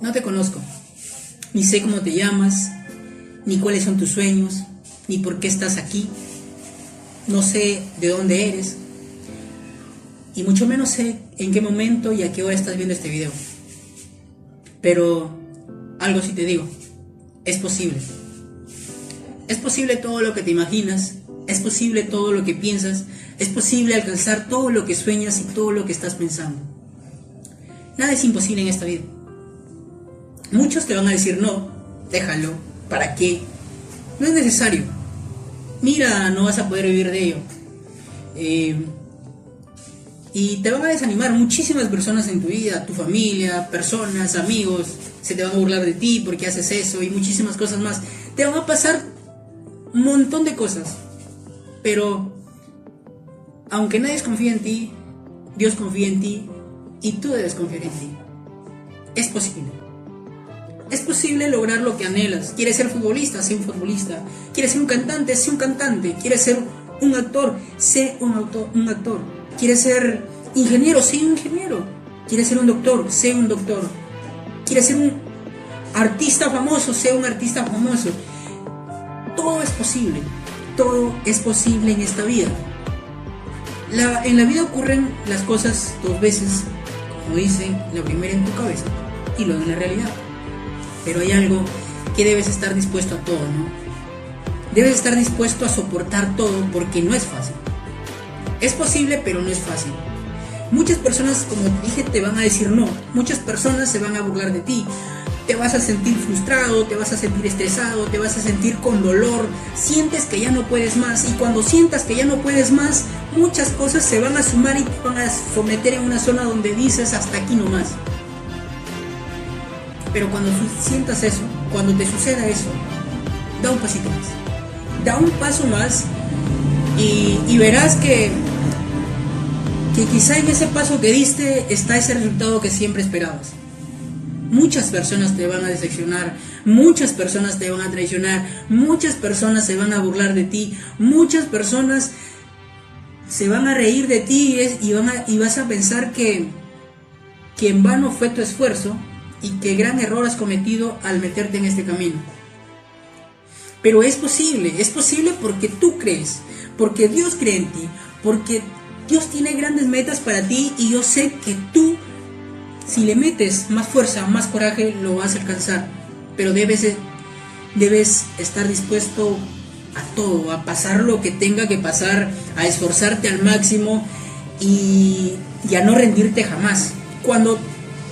No te conozco, ni sé cómo te llamas, ni cuáles son tus sueños, ni por qué estás aquí. No sé de dónde eres, y mucho menos sé en qué momento y a qué hora estás viendo este video. Pero algo sí te digo, es posible. Es posible todo lo que te imaginas, es posible todo lo que piensas, es posible alcanzar todo lo que sueñas y todo lo que estás pensando. Nada es imposible en esta vida. Muchos te van a decir, no, déjalo, ¿para qué? No es necesario. Mira, no vas a poder vivir de ello. Eh, y te van a desanimar muchísimas personas en tu vida, tu familia, personas, amigos, se te van a burlar de ti porque haces eso y muchísimas cosas más. Te van a pasar un montón de cosas. Pero aunque nadie confía en ti, Dios confía en ti y tú debes confiar en ti. Es posible. Es posible lograr lo que anhelas. ¿Quieres ser futbolista? Sé un futbolista. ¿Quieres ser un cantante? Sé un cantante. ¿Quieres ser un actor? Sé un, un actor. ¿Quieres ser ingeniero? Sé un ingeniero. ¿Quieres ser un doctor? Sé un doctor. ¿Quieres ser un artista famoso? Sé un artista famoso. Todo es posible. Todo es posible en esta vida. en la vida ocurren las cosas dos veces, como dicen, la primera en tu cabeza y luego en la realidad. Pero hay algo que debes estar dispuesto a todo, ¿no? Debes estar dispuesto a soportar todo porque no es fácil. Es posible, pero no es fácil. Muchas personas, como te dije, te van a decir no. Muchas personas se van a burlar de ti. Te vas a sentir frustrado, te vas a sentir estresado, te vas a sentir con dolor. Sientes que ya no puedes más. Y cuando sientas que ya no puedes más, muchas cosas se van a sumar y te van a someter en una zona donde dices hasta aquí nomás. Pero cuando sientas eso, cuando te suceda eso, da un pasito más. Da un paso más y, verás que, que quizá en ese paso que diste está ese resultado que siempre esperabas. Muchas personas te van a decepcionar, muchas personas te van a traicionar, muchas personas se van a burlar de ti, muchas personas se van a reír de ti y, vas a pensar que, que en vano fue tu esfuerzo y que gran error has cometido al meterte en este camino. Pero es posible, es posible porque tú crees, porque Dios cree en ti, porque Dios tiene grandes metas para ti y yo sé que tú, si le metes más fuerza, más coraje, lo vas a alcanzar. Pero debes, debes estar dispuesto a todo, a pasar lo que tenga que pasar, a esforzarte al máximo y a no rendirte jamás. Cuando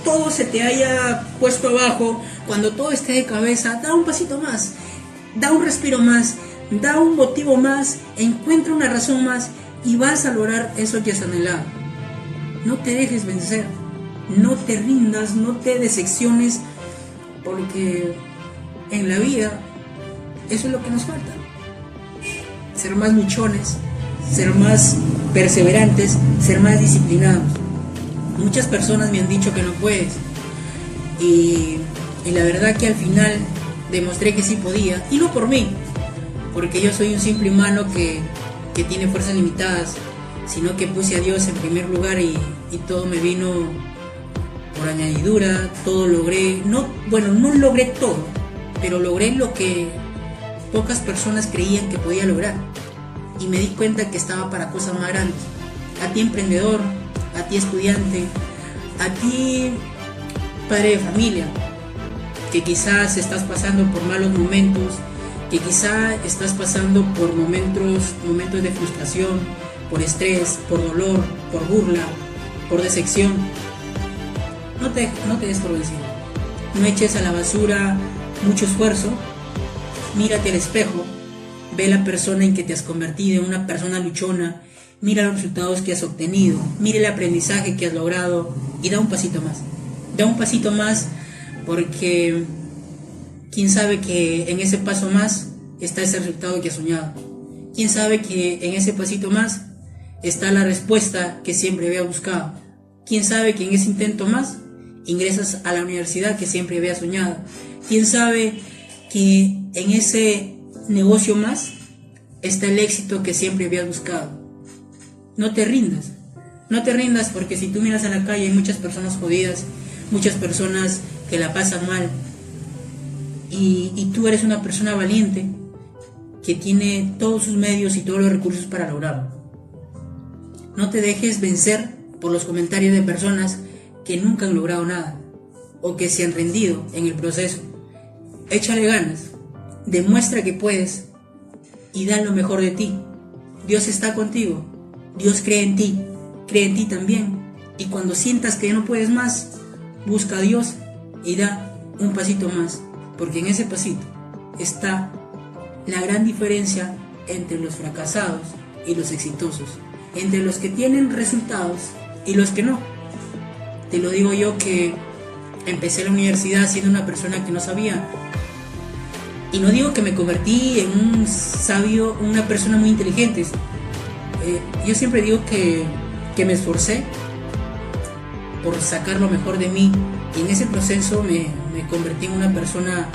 todo se te haya puesto abajo, cuando todo esté de cabeza, da un pasito más, da un respiro más da un motivo más, encuentra una razón más y vas a lograr eso que has anhelado. No te dejes vencer, no te rindas, no te decepciones, porque en la vida eso es lo que nos falta. Ser más luchones, ser más perseverantes, ser más disciplinados. Muchas personas me han dicho que no puedes y, y la verdad que al final demostré que sí podía, y no por mí, porque yo soy un simple humano que, tiene fuerzas limitadas, sino que puse a Dios en primer lugar y, todo me vino por añadidura, todo logré, no, bueno, no logré todo, pero logré lo que pocas personas creían que podía lograr. Y me di cuenta que estaba para cosas más grandes. A ti emprendedor, a ti estudiante, a ti padre de familia, que quizás estás pasando por malos momentos, que quizá estás pasando por momentos, momentos de frustración, por estrés, por dolor, por burla, por decepción. No te, no te. No eches a la basura mucho esfuerzo. Mírate al espejo. Ve la persona en que te has convertido en una persona luchona. Mira los resultados que has obtenido. Mira el aprendizaje que has logrado. Y da un pasito más. Da un pasito más porque ¿Quién sabe que en ese paso más está ese resultado que ha soñado? ¿Quién sabe que en ese pasito más está la respuesta que siempre había buscado? ¿Quién sabe que en ese intento más ingresas a la universidad que siempre había soñado? ¿Quién sabe que en ese negocio más está el éxito que siempre habías buscado? No te rindas, no te rindas porque si tú miras a la calle hay muchas personas jodidas, muchas personas que la pasan mal y, tú eres una persona valiente que tiene todos sus medios y todos los recursos para lograrlo. No te dejes vencer por los comentarios de personas que nunca han logrado nada o que se han rendido en el proceso. Échale ganas, demuestra que puedes y da lo mejor de ti. Dios está contigo, Dios cree en ti, cree en ti también. Y cuando sientas que ya no puedes más, busca a Dios y da un pasito más, porque en ese pasito está la gran diferencia entre los fracasados y los exitosos, entre los que tienen resultados y los que no. Te lo digo yo que empecé la universidad siendo una persona que no sabía. Y no digo que me convertí en un sabio, una persona muy inteligente. Eh, yo siempre digo que, me esforcé por sacar lo mejor de mí y en ese proceso me, convertí en una persona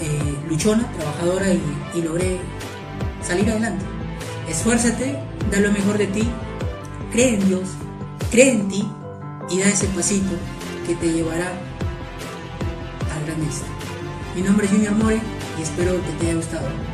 eh, luchona, trabajadora y, y logré salir adelante. Esfuérzate, da lo mejor de ti, cree en Dios, cree en ti y da ese pasito que te llevará al gran éxito. Mi nombre es Junior More y espero que te haya gustado.